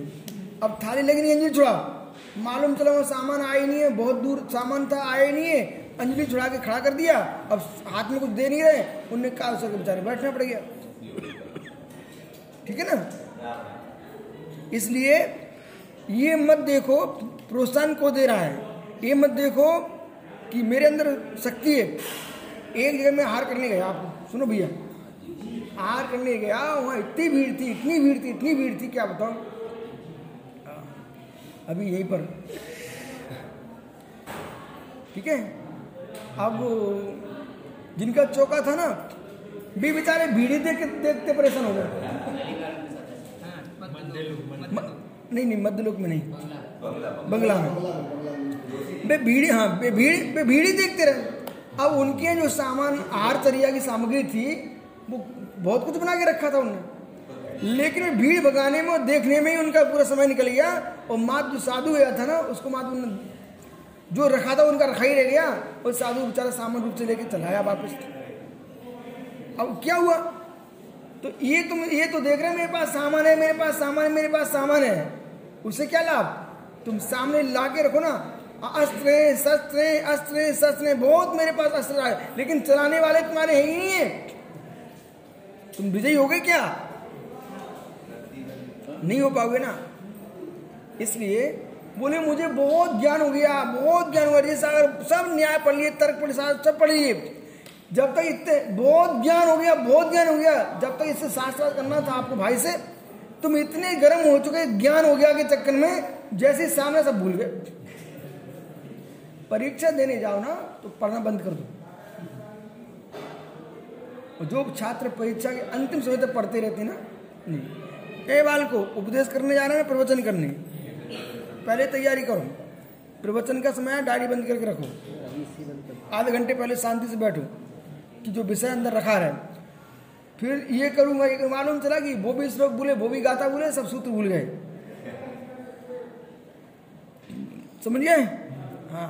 अब थाली लगी नहीं, अंजलि, छुड़ा। मालूम चला वो सामान आया नहीं है, बहुत दूर सामान था, आया नहीं है। अंजलि छुड़ा के खड़ा कर दिया। अब हाथ में कुछ दे नहीं रहे। उनने कहा उसे बेचारे बैठना पड़ गया ठीक है ना? इसलिए ये मत देखो, प्रोत्साहन को दे रहा है। ये मत देखो कि मेरे अंदर शक्ति है। एक जगह में हार करने गया। आप सुनो भैया। हार करने गया, वहाँ इतनी भीड़ थी, इतनी भीड़ थी, इतनी भीड़ थी, क्या बताओ अभी यहीं पर। ठीक है? अब जिनका चौका था ना भी बेचारे भीड़ी देख, देखते परेशान हो गए। नहीं नहीं मध्यलोक में नहीं। बंगला में। बे भीड़ी हाँ बे भीड़ बे भीड़ी देखते रहे। अब उनके जो सामान, आहार चरिया की सामग्री थी, वो बहुत कुछ बना के रखा था उन्होंने। लेकिन भीड़ भगाने में और देखने में ही उनका पूरा समय निकल गया। और मात जो साधु गया था ना, उसको मात जो रखा था उनका रखा ही रह गया और साधु बेचारा सामान रूप से लेके चलाया वापस। अब क्या हुआ? तो ये तुम, ये तो देख रहे मेरे पास सामान है, मेरे पास सामान है, मेरे पास सामान है। उससे क्या लाभ? तुम सामने ला के रखो ना। अस्त्र शस्त्र अस्त्र शस्त्र बहुत मेरे पास अस्त्र है लेकिन चलाने वाले तुम्हारे है ही नहीं है। तुम विजयी हो गए क्या? नहीं हो पाओगे ना। इसलिए बोले, मुझे बहुत ज्ञान हो गया, बहुत ज्ञान हो गया अगर सब न्याय पढ़ लिए, तर्क पढ़ सब पढ़ लिए, जब तक इतने, बहुत ज्ञान हो गया, बहुत ज्ञान हो गया, जब तक इससे शास्त्र करना था आपको भाई से, तुम इतने गर्म हो चुके, ज्ञान हो गया के चक्कर में, जैसे सामने सब भूल गए। परीक्षा देने जाओ ना तो पढ़ना बंद कर दो। जो छात्र परीक्षा के अंतिम समय तक पढ़ते रहते ना, नहीं, ए बाल को उपदेश करने जा रहे हैं, प्रवचन करने। पहले तैयारी करो। प्रवचन का समय डायरी बंद करके रखो। आधे घंटे पहले शांति से बैठो कि जो विषय अंदर रखा है फिर ये करूँगा, ये मालूम चला कि वो भी श्लोक बोले वो भी गाता बोले सब सूत्र भूल गए। समझिए? हाँ।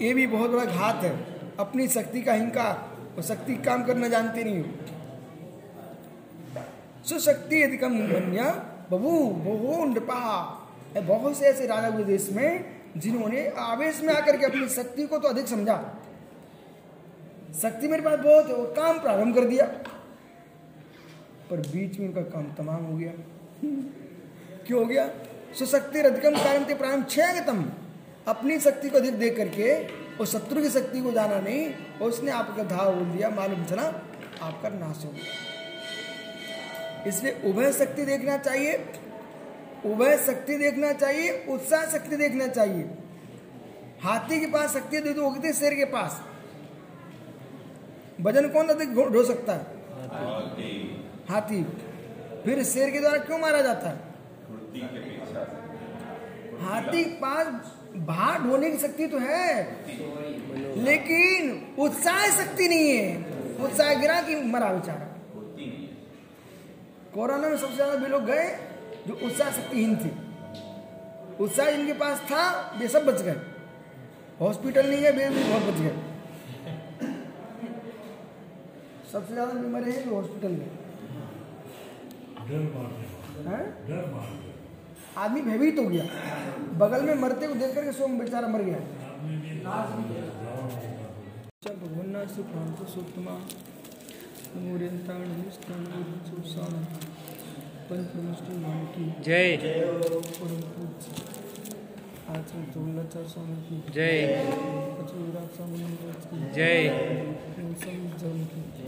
ये भी बहुत बड़ा घात है। अपनी शक्ति का हिंकार, और शक्ति काम करना जानते नहीं हो। सुशक्ति यदि कम बनिया बबू बहु नृपा बहुत से ऐसे राजा हुए देश में, जिन्होंने आवेश में आकर के अपनी शक्ति को तो अधिक समझा। शक्ति मेरे पास बहुत और काम प्रारंभ कर दिया। पर बीच में उनका काम तमाम हो गया। क्यों हो गया? सुशक्ति रधिकम कारण ते प्रारंभ क्षयगतम अपनी शक्ति को अधिक देख करके और शत्रु की शक्ति को जाना नहीं और उसने आपका धाव बोल दिया, मालूम चला आपका नाश हो गया। इसलिए उभय शक्ति देखना चाहिए उभय शक्ति देखना चाहिए उत्साह शक्ति देखना चाहिए। हाथी के पास शक्ति दे दो शेर के पास। वज़न कौन अधिक ढो सकता है? हाथी। फिर शेर के द्वारा क्यों मारा जाता है? हाथी के पास भार ढोने की शक्ति तो है लेकिन उत्साह शक्ति नहीं है। उत्साह गिरा कि मरा बेचारा कोरोना में सबसे ज़्यादा भी लोग गए जो उत्साह शक्तिहीन थे। उत्साह जिनके पास था वे सब बच गए। हॉस्पिटल नहीं गए वे भी बहुत बच गए। सबसे ज़्यादा बीमारी है जो हॉस्पिटल में। आदमी भयभीत हो गया। बगल में मरते को देख करके सोम बेचारा मर गया भगवान से प्रांत सुतमा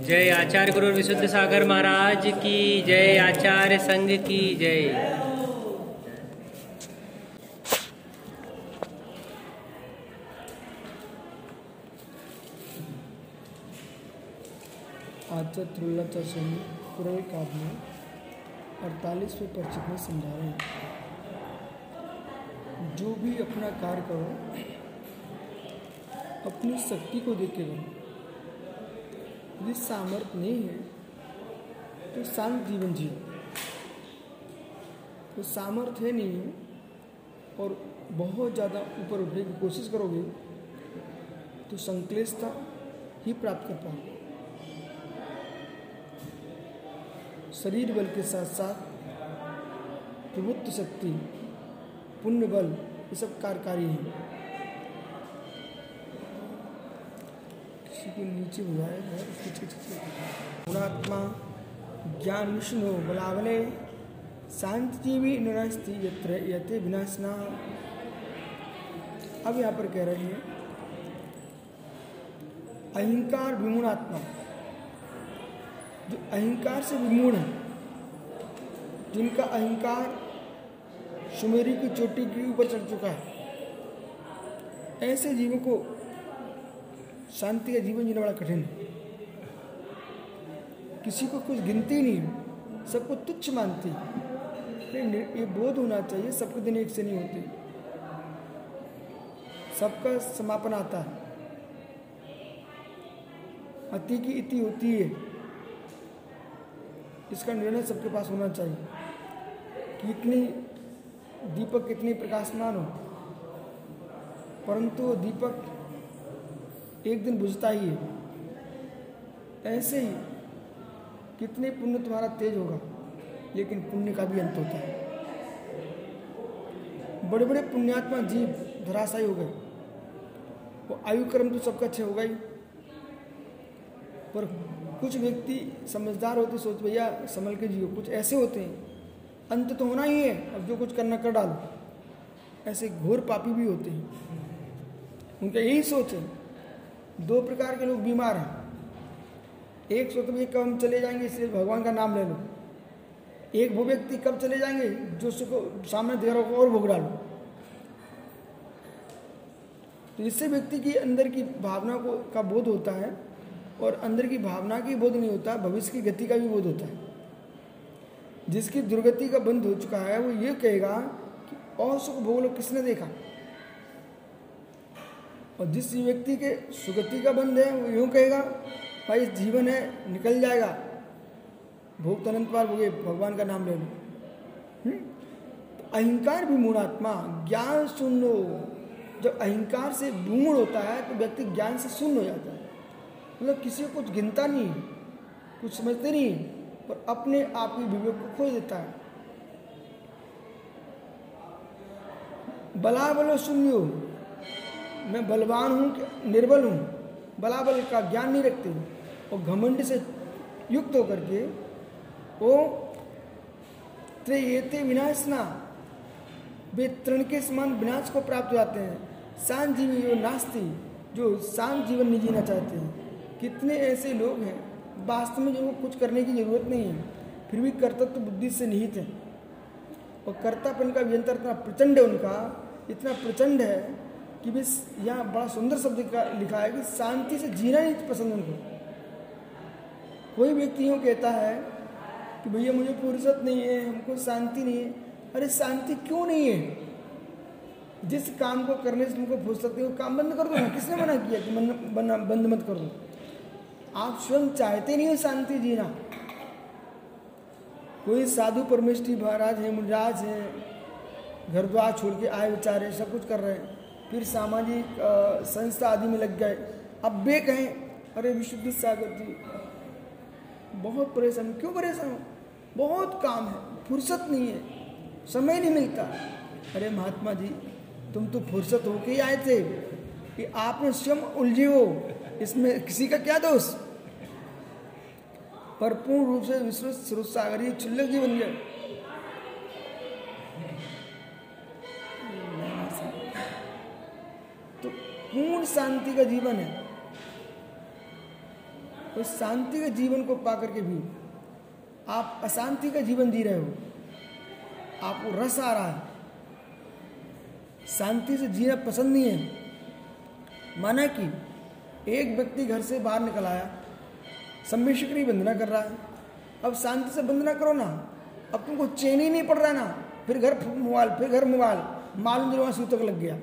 जय। आचार्य गुरु विशुद्ध सागर महाराज की जय आचार्य संघ की जय। त्रुल्लाचार संघ पूर्वी काव्य में अड़तालीसवें परिचित में समझा रहे हैं जो भी अपना कार्य करो, अपनी शक्ति को देख के करो यदि सामर्थ्य नहीं है तो शांत जीवन जियो। तो सामर्थ्य है नहीं है और बहुत ज़्यादा ऊपर उठने की कोशिश करोगे तो संक्लेशता ही प्राप्त कर पाओगे। शरीर बल के साथ साथ प्रभुत्व शक्ति पुण्य बल ये सब कार्यकारी हैं। किसी को नीचे जाएगा गुणात्मा, ज्ञान विष्णु, बलावले, शांति भी निरस्ती यत्र यते विनाशना। अब यहाँ पर कह रहे हैं, अहिंकार विमूढ़ात्मा। जो अहंकार से विमूढ़ है, जिनका अहंकार सुमेरी की चोटी के ऊपर चढ़ चुका है। ऐसे जीवों को शांति का जीवन जीना बड़ा कठिन है। किसी को कुछ गिनती नहीं सबको तुच्छ मानती ये बोध होना चाहिए, सबके दिन एक से नहीं होते। सबका समापन आता है। अति की इति होती है। इसका निर्णय सबके पास होना चाहिए कितनी दीपक कितनी प्रकाशमान हो। परंतु दीपक एक दिन बुझता ही है। ऐसे ही कितने पुण्य तुम्हारा तेज होगा, लेकिन पुण्य का भी अंत होता है। बड़े बड़े पुण्यात्मा जीव धराशायी हो गए। वो आयु क्रम तो सबका अच्छे होगा ही पर कुछ व्यक्ति समझदार होते सोच भैया, संभल के जियो। कुछ ऐसे होते हैं। अंत तो होना ही है, अब जो कुछ करना कर डालो। ऐसे घोर पापी भी होते हैं। उनका यही सोच है। दो प्रकार के लोग बीमार हैं। एक सोच भैया, कब हम चले जाएँगे? इसलिए भगवान का नाम ले लो। एक वो व्यक्ति, कब चले जाएँगे? जो उसको सामने दे रहा और भोग डालो। तो इससे व्यक्ति की अंदर की भावना को, का बोध होता है। और अंदर की भावना की बोध नहीं होता, भविष्य की गति का भी बोध होता है। जिसकी दुर्गति का बंद हो चुका है, वो ये कहेगा कि और सुख भोग लो किसने देखा? और जिस व्यक्ति के सुगति का बंध है, वो यूँ कहेगा, भाई जीवन है, निकल जाएगा। भोग तो अनंत भोगे, भगवान का नाम ले लो। हम्म? अहंकार भी मूढ़ात्मा ज्ञान सुन लो जब अहंकार से मूड होता है तो व्यक्ति ज्ञान से शून्य हो जाता है। मतलब किसी को कुछ गिनता नहीं है, कुछ समझते नहीं है और अपने आप की विवेक को खो देता है। बला बलो शून्य हो मैं बलवान हूँ निर्बल हूँ। बलाबल का ज्ञान नहीं रखते। और घमंड से युक्त होकर के वो त्रेते विनाशना, वे तृण के समान विनाश को प्राप्त हो जाते हैं। शांत जीवी जो नास्ती, जो शांत जीवन नहीं जीना चाहते हैं। कितने ऐसे लोग हैं, वास्तव में जिनको कुछ करने की ज़रूरत नहीं है, फिर भी कर्तत्व तो बुद्धि से निहित है। और कर्तापन का व्यंतर इतना प्रचंड है उनका, इतना प्रचंड है कि बस यहाँ बड़ा सुंदर शब्द लिखा है कि शांति से जीना नहीं पसंद उनको। कोई व्यक्ति यूँ कहता है कि भैया मुझे फुर्सत नहीं है, हमको शांति नहीं है। अरे शांति क्यों नहीं है? जिस काम को करने से तुमको फुर्सत नहीं, वो काम बंद कर दो ना। किसने मना किया कि बंद बंद मत कर दो? आप स्वयं चाहते नहीं हो शांति जीना। कोई साधु परमेश्वरी महाराज है, मुनराज है घर द्वार छोड़ के आए बेचारे, सब कुछ कर रहे हैं। फिर सामाजिक संस्था आदि में लग गए। अब बे कहें, अरे विशुद्ध सागर जी, बहुत परेशान क्यों परेशान हो? बहुत काम है, फुर्सत नहीं है, समय नहीं मिलता। अरे महात्मा जी, तुम तो फुर्सत होके ही आए थे कि आपने स्वयं उलझे हो। इसमें किसी का क्या दोष? पर पूर्ण रूप से विश्व स्रोत सागर चुल्लक जी बन गए तो पूर्ण शांति का जीवन है। उस शांति के जीवन को पाकर के भी आप अशांति का जीवन जी रहे हो। आपको रस आ रहा है। शांति से जीना पसंद नहीं है। माना कि एक व्यक्ति घर से बाहर निकल आया। सम्मिश्री वंदना कर रहा है। अब शांति से वंदना करो ना। अब तुमको चैन ही नहीं पड़ रहा ना। फिर घर मोबाइल, फिर घर मोबाइल। मालूम जो वहाँ सूतक लग गया।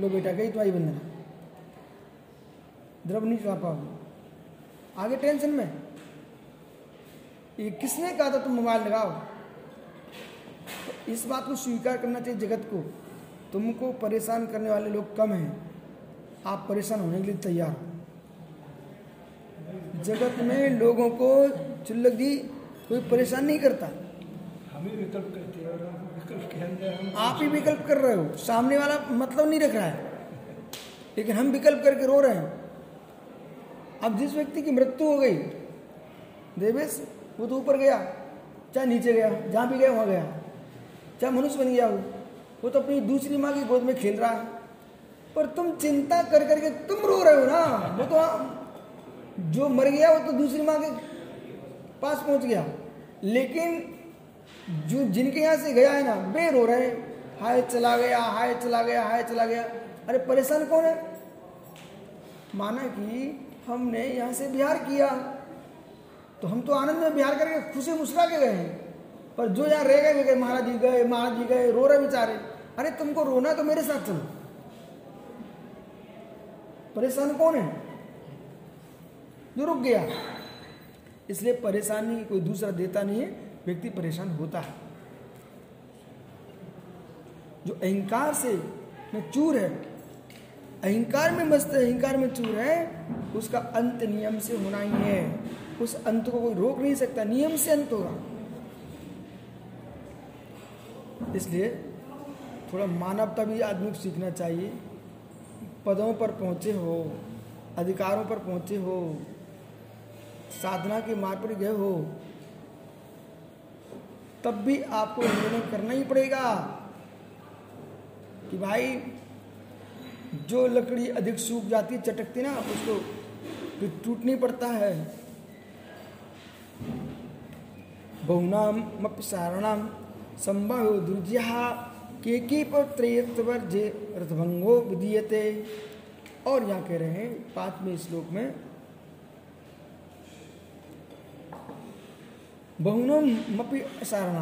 लो बेटा गई तुम्हारी वंदना। द्रव नहीं चला पाओगे आगे टेंशन में? ये किसने कहा था तुम मोबाइल लगाओ? तो इस बात को स्वीकार करना चाहिए जगत को। तुमको परेशान करने वाले लोग कम हैं। आप परेशान होने के लिए तैयार हो। जगत में लोगों को चुल्लक जी कोई परेशान नहीं करता। विकल्प करते हैं विकल्प आप ही विकल्प कर रहे हो सामने वाला मतलब नहीं रख रहा है। लेकिन हम विकल्प करके रो रहे हैं। अब जिस व्यक्ति की मृत्यु हो गई देवेश वो तो ऊपर गया चाहे नीचे गया जहाँ भी गया वहाँ गया। चाहे मनुष्य बन गया वो वो तो अपनी दूसरी माँ की गोद में खेल रहा है। पर तुम चिंता कर करके तुम रो रहे हो ना? वो तो जो मर गया, वो तो दूसरी माँ के पास पहुँच गया। लेकिन जो जिनके यहाँ से गया है ना, वे रो रहे हैं। हाय, चला गया, हाय, चला गया, हाय, चला गया। अरे, परेशान कौन है? माना कि हमने यहाँ से बिहार किया। तो हम तो आनंद में बिहार करके खुशी मुस्कुरा के गए हैं। पर जो यहाँ रह गए गए, महाराज जी गए, महाराज जी गए, रो रहे बेचारे। अरे, तुमको रोना तो मेरे साथ चलो। परेशान कौन है? जो रुक गया। इसलिए परेशानी कोई दूसरा देता नहीं है, व्यक्ति परेशान होता है। जो अहंकार से में चूर है, अहंकार में मस्त अहंकार में चूर है, उसका अंत नियम से होना ही है। उस अंत को कोई रोक नहीं सकता, नियम से अंत होगा। इसलिए थोड़ा मानवता भी आदमी को सीखना चाहिए। पदों पर पहुँचे हो, अधिकारों पर पहुँचे हो, साधना के मार्ग पर गए हो, तब भी आपको निर्णय करना ही पड़ेगा कि भाई, जो लकड़ी अधिक सूख जाती, चटकती ना, उसको फिर टूटनी पड़ता है। बहुनाम मपसारणाम संभव दुर्जया के की पर जे रथभंगो विधीयते। और यहाँ कह रहे हैं, पाँचवें श्लोक में, बहुनम मपि सारणा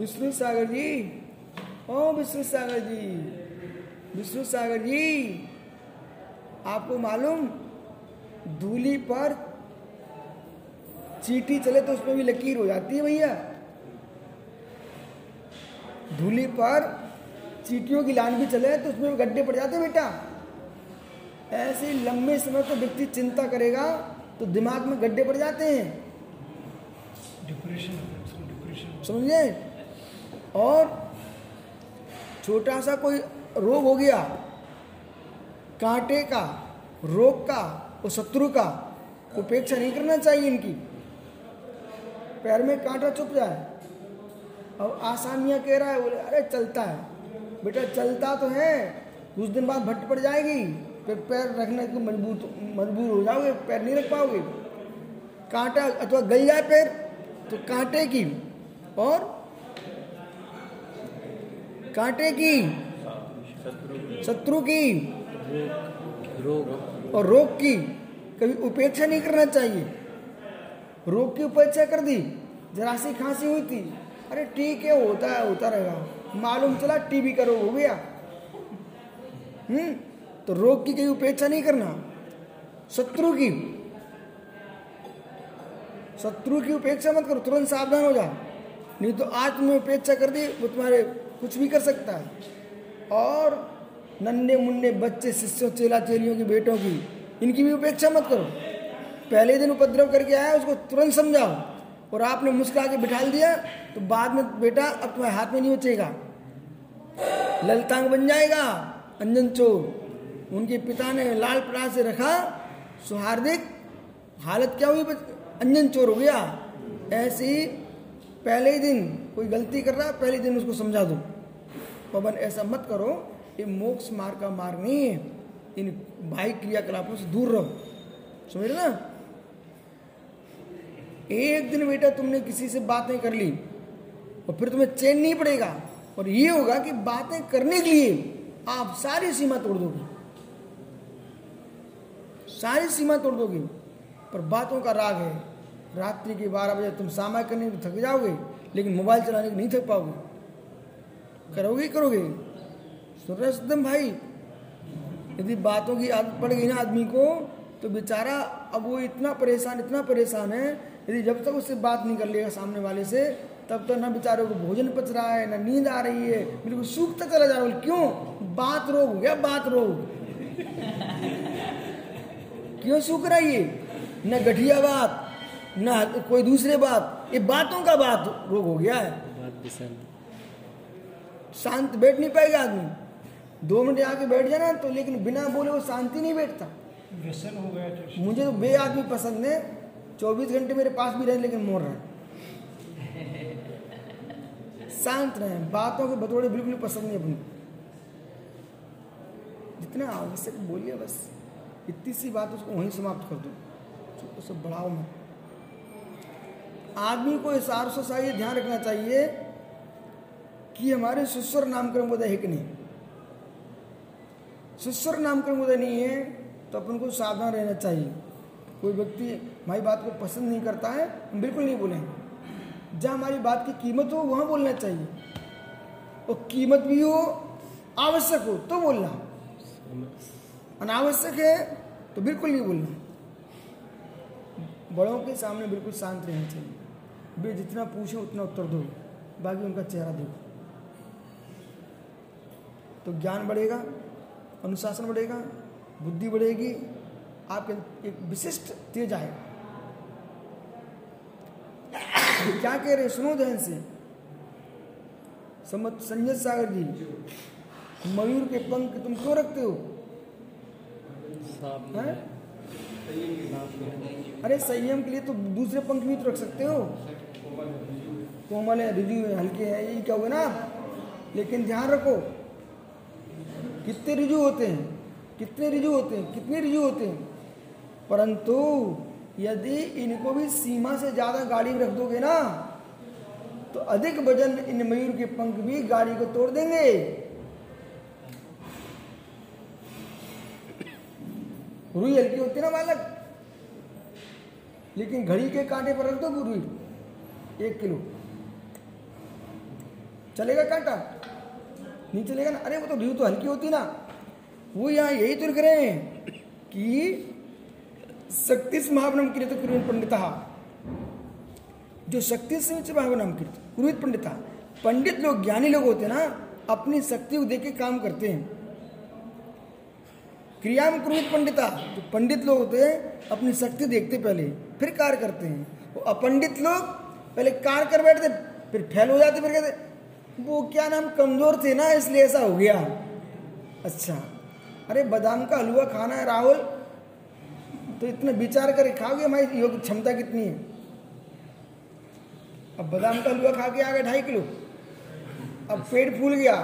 विष्णु सागर जी, ओ विष्णु सागर जी, विष्णु सागर जी, आपको मालूम, धूली पर चीटी चले तो उसमें भी लकीर हो जाती है भैया। धूली पर चीटियों की लान भी चले तो उसमें भी गड्ढे पड़ जाते बेटा। ऐसे लंबे समय तो व्यक्ति चिंता करेगा तो दिमाग में गड्ढे पड़ जाते हैं। डिप्रेशन डिप्रेशन समझे? और छोटा सा कोई रोग हो गया कांटे का रोग का और शत्रु का उपेक्षा नहीं करना चाहिए इनकी। पैर में कांटा चुप जाए। और आसानियाँ कह रहा है बोले अरे चलता है। बेटा चलता तो है कुछ दिन बाद भट्ट पड़ जाएगी फिर पैर रखने को मज़बूत मजबूर हो जाओगे पैर नहीं रख पाओगे। कांटा अथवा गल जाए पैर तो कांटे की और कांटे की शत्रु की रोग। और रोग की कभी उपेक्षा नहीं करना चाहिए। रोग की उपेक्षा कर दी, जरा सी खांसी हुई थी। अरे ठीक है, होता है, होता रहेगा। मालूम चला टीबी का रोग हो गया। हम्म तो रोग की कहीं उपेक्षा नहीं करना। शत्रु की शत्रु की उपेक्षा मत करो, तुरंत सावधान हो जा नहीं तो आज तुमने उपेक्षा कर दी, वो तुम्हारे कुछ भी कर सकता है। और नन्हे मुन्ने बच्चे, शिष्यों चेला चेलियों की, बेटों की, इनकी भी उपेक्षा मत करो। पहले दिन उपद्रव करके आया, उसको तुरंत समझाओ। और आपने मुस्कुरा के बिठा दिया तो बाद में, बेटा, अब तुम्हारे हाथ में नहीं बचेगा। ललतांग बन जाएगा, अंजन चोर। उनके पिता ने लाल पराग से रखा सुहार्दिक हालत क्या हुई? अंजन चोर हो गया। ऐसे ही पहले ही दिन कोई गलती कर रहा, पहले दिन उसको समझा दो। पवन, ऐसा मत करो ये मोक्ष मार्ग का मार्ग नहीं है। इन भाई क्रियाकलापों से दूर रहो। समझ रहे ना? एक दिन बेटा तुमने किसी से बातें कर ली, और फिर तुम्हें चैन नहीं पड़ेगा। और ये होगा कि बातें करने के लिए आप सारी सीमा तोड़ दोगे। सारी सीमा तोड़ दोगे, पर बातों का राग है। रात्रि के बारह बजे तुम सामा करने में थक जाओगे, लेकिन मोबाइल चलाने के नहीं थक पाओगे। करोगे करोगे। सुन रहे भाई, यदि बातों की आदत पड़ गई ना आदमी को तो बेचारा अब वो इतना परेशान इतना परेशान है यदि जब तक उससे बात नहीं कर लेगा सामने वाले से तब तो ना बेचारे को भोजन पच रहा है ना नींद आ रही है। बिल्कुल सूखता चला जा रहा है। क्यों? बात रोग हो गया बात रोग। क्यों सूख रही है? न गठिया बात न कोई दूसरे बात। ये बातों का बात रोग हो गया है। शांत बैठ नहीं पाएगा आदमी। दो मिनट आके बैठ जाना तो लेकिन बिना बोले वो शांति नहीं बैठता। मुझे तो बे आदमी पसंद है। चौबीस घंटे मेरे पास भी रहे, लेकिन मोर रहे। शांत रहे, बातों के बतौड़े बिल्कुल पसंद नहीं अपनी। जितना आवश्यक बोलिए बस, इतनी सी बात उसको वहीं समाप्त कर दो। उसे बढ़ाओ मत। आदमी को इस आर से ये ध्यान रखना चाहिए कि हमारे सुस्वर नामकरण उदय है कि नहीं। सुस्वर नामकरण उदय नहीं है तो अपन को सावधान रहना चाहिए। कोई व्यक्ति हमारी बात को पसंद नहीं करता है, हम बिल्कुल नहीं बोलेंगे जहाँ हमारी बात की कीमत हो, वहाँ बोलना चाहिए। और कीमत भी हो, आवश्यक हो तो बोलना। अनावश्यक है तो बिल्कुल नहीं बोलना। बड़ों के सामने बिल्कुल शांत रहना चाहिए। वे जितना पूछे, उतना उत्तर दो। बाकी उनका चेहरा देखो। तो ज्ञान बढ़ेगा, अनुशासन बढ़ेगा, बुद्धि बढ़ेगी आपके एक विशिष्ट तेज आएगा क्या कह रहे सुनो ध्यान से। समझ संजय सागर जी मयूर के पंख तुम क्यों रखते हो? हैं? अरे संयम के लिए तो दूसरे पंख भी तो रख सकते हो। कोमल है रिजु है हल्के हैं यही क्या होगा ना? लेकिन ध्यान रखो कितने रिजु होते हैं? कितने रिजु होते हैं? कितने रिजु होते हैं? परंतु यदि इनको भी सीमा से ज़्यादा गाड़ी में रख दोगे ना तो अधिक वज़न इन मयूर के पंख भी गाड़ी को तोड़ देंगे। रुई हल्की होती ना बालक? लेकिन घड़ी के कांटे पर रख दो रुई एक किलो। चलेगा कांटा? नहीं चलेगा ना? अरे वो तो रुई तो हल्की होती ना। वो यहाँ यही तो लिख रहे हैं कि शक्ति महावनम कृत कुरुन पंडिता। जो शक्ति से महावनम कृत कुरुत पंडिता। पंडित लोग, ज्ञानी लोग होते हैं ना, अपनी शक्ति को देख के काम करते हैं। क्रिया में क्रोध पंडिता जो पंडित लोग होते हैं, अपनी शक्ति देखते पहले, फिर कार्य करते हैं। वो अपंडित लोग, पहले कार्य कर बैठते, फिर फेल हो जाते, फिर कहते, वो क्या नाम कमज़ोर थे ना, इसलिए ऐसा हो गया। अच्छा। अरे बादाम का हलवा खाना है, राहुल। तो इतना विचार कर खाओगे हमारी योग क्षमता कितनी है? अब बादाम का हलवा खा के आ गए ढाई किलो। अब पेट फूल गया,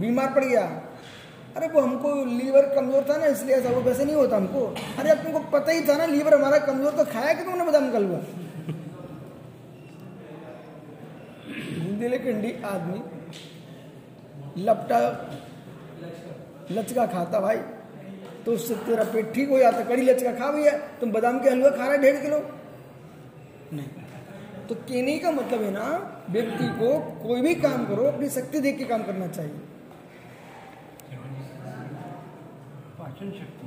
बीमार पड़ गया। अरे वो हमको लीवर कमज़ोर था ना, इसलिए ऐसा वो वैसे नहीं होता हमको। अरे अब तुमको पता ही था ना, लीवर हमारा कमज़ोर तो खाया कि तुमने बादाम का हलवा? दिले कंडी आदमी। लपटा, लचका खाता भाई। तो उससे तेरा पेट ठीक हो जाता कड़ी लचका खा भैया तुम बादाम के हलवा खा रहे डेढ़ किलो? नहीं। तो कहने का मतलब है ना व्यक्ति को कोई भी काम करो अपनी शक्ति देख के काम करना चाहिए। पाचन शक्ति।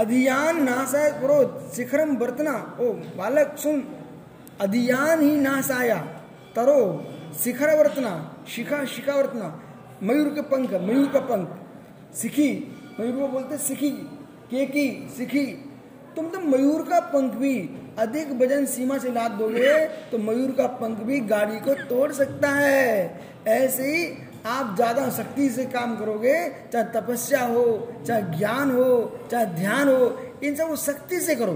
अधियान नाशाय क्रोध शिखरम वर्तना ओ बालक सुन। अधियान ही नाशाया तरो शिखर वर्तना शिखा शिखा वर्तना मयूर के पंख मयूर का पंख। सिखी मयूर को बोलते सिखी, केकी, सिखी। तुम तो मयूर का पंख भी अधिक वज़न सीमा से लाद दोगे तो मयूर का पंख भी गाड़ी को तोड़ सकता है। ऐसे ही आप ज़्यादा शक्ति से काम करोगे, चाहे तपस्या हो, चाहे ज्ञान हो, चाहे ध्यान हो, इन सब शक्ति से करो।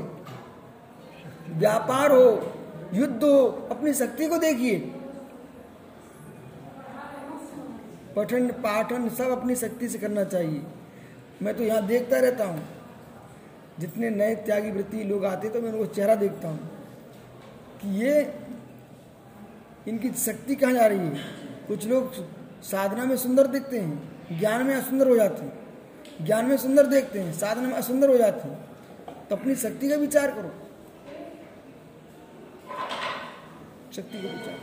व्यापार हो, युद्ध हो, अपनी शक्ति को देखिए। पठन, पाठन सब अपनी शक्ति से करना चाहिए। मैं तो यहाँ देखता रहता हूँ। जितने नए त्यागी वृत्ति लोग आते तो मैं उनको चेहरा देखता हूँ। कि ये इनकी शक्ति कहाँ जा रही है? कुछ लोग साधना में सुंदर दिखते हैं, ज्ञान में असुंदर हो जाते हैं। ज्ञान में सुंदर देखते हैं, साधना में असुंदर हो जाते हैं। तो अपनी शक्ति का विचार करो। शक्ति का विचार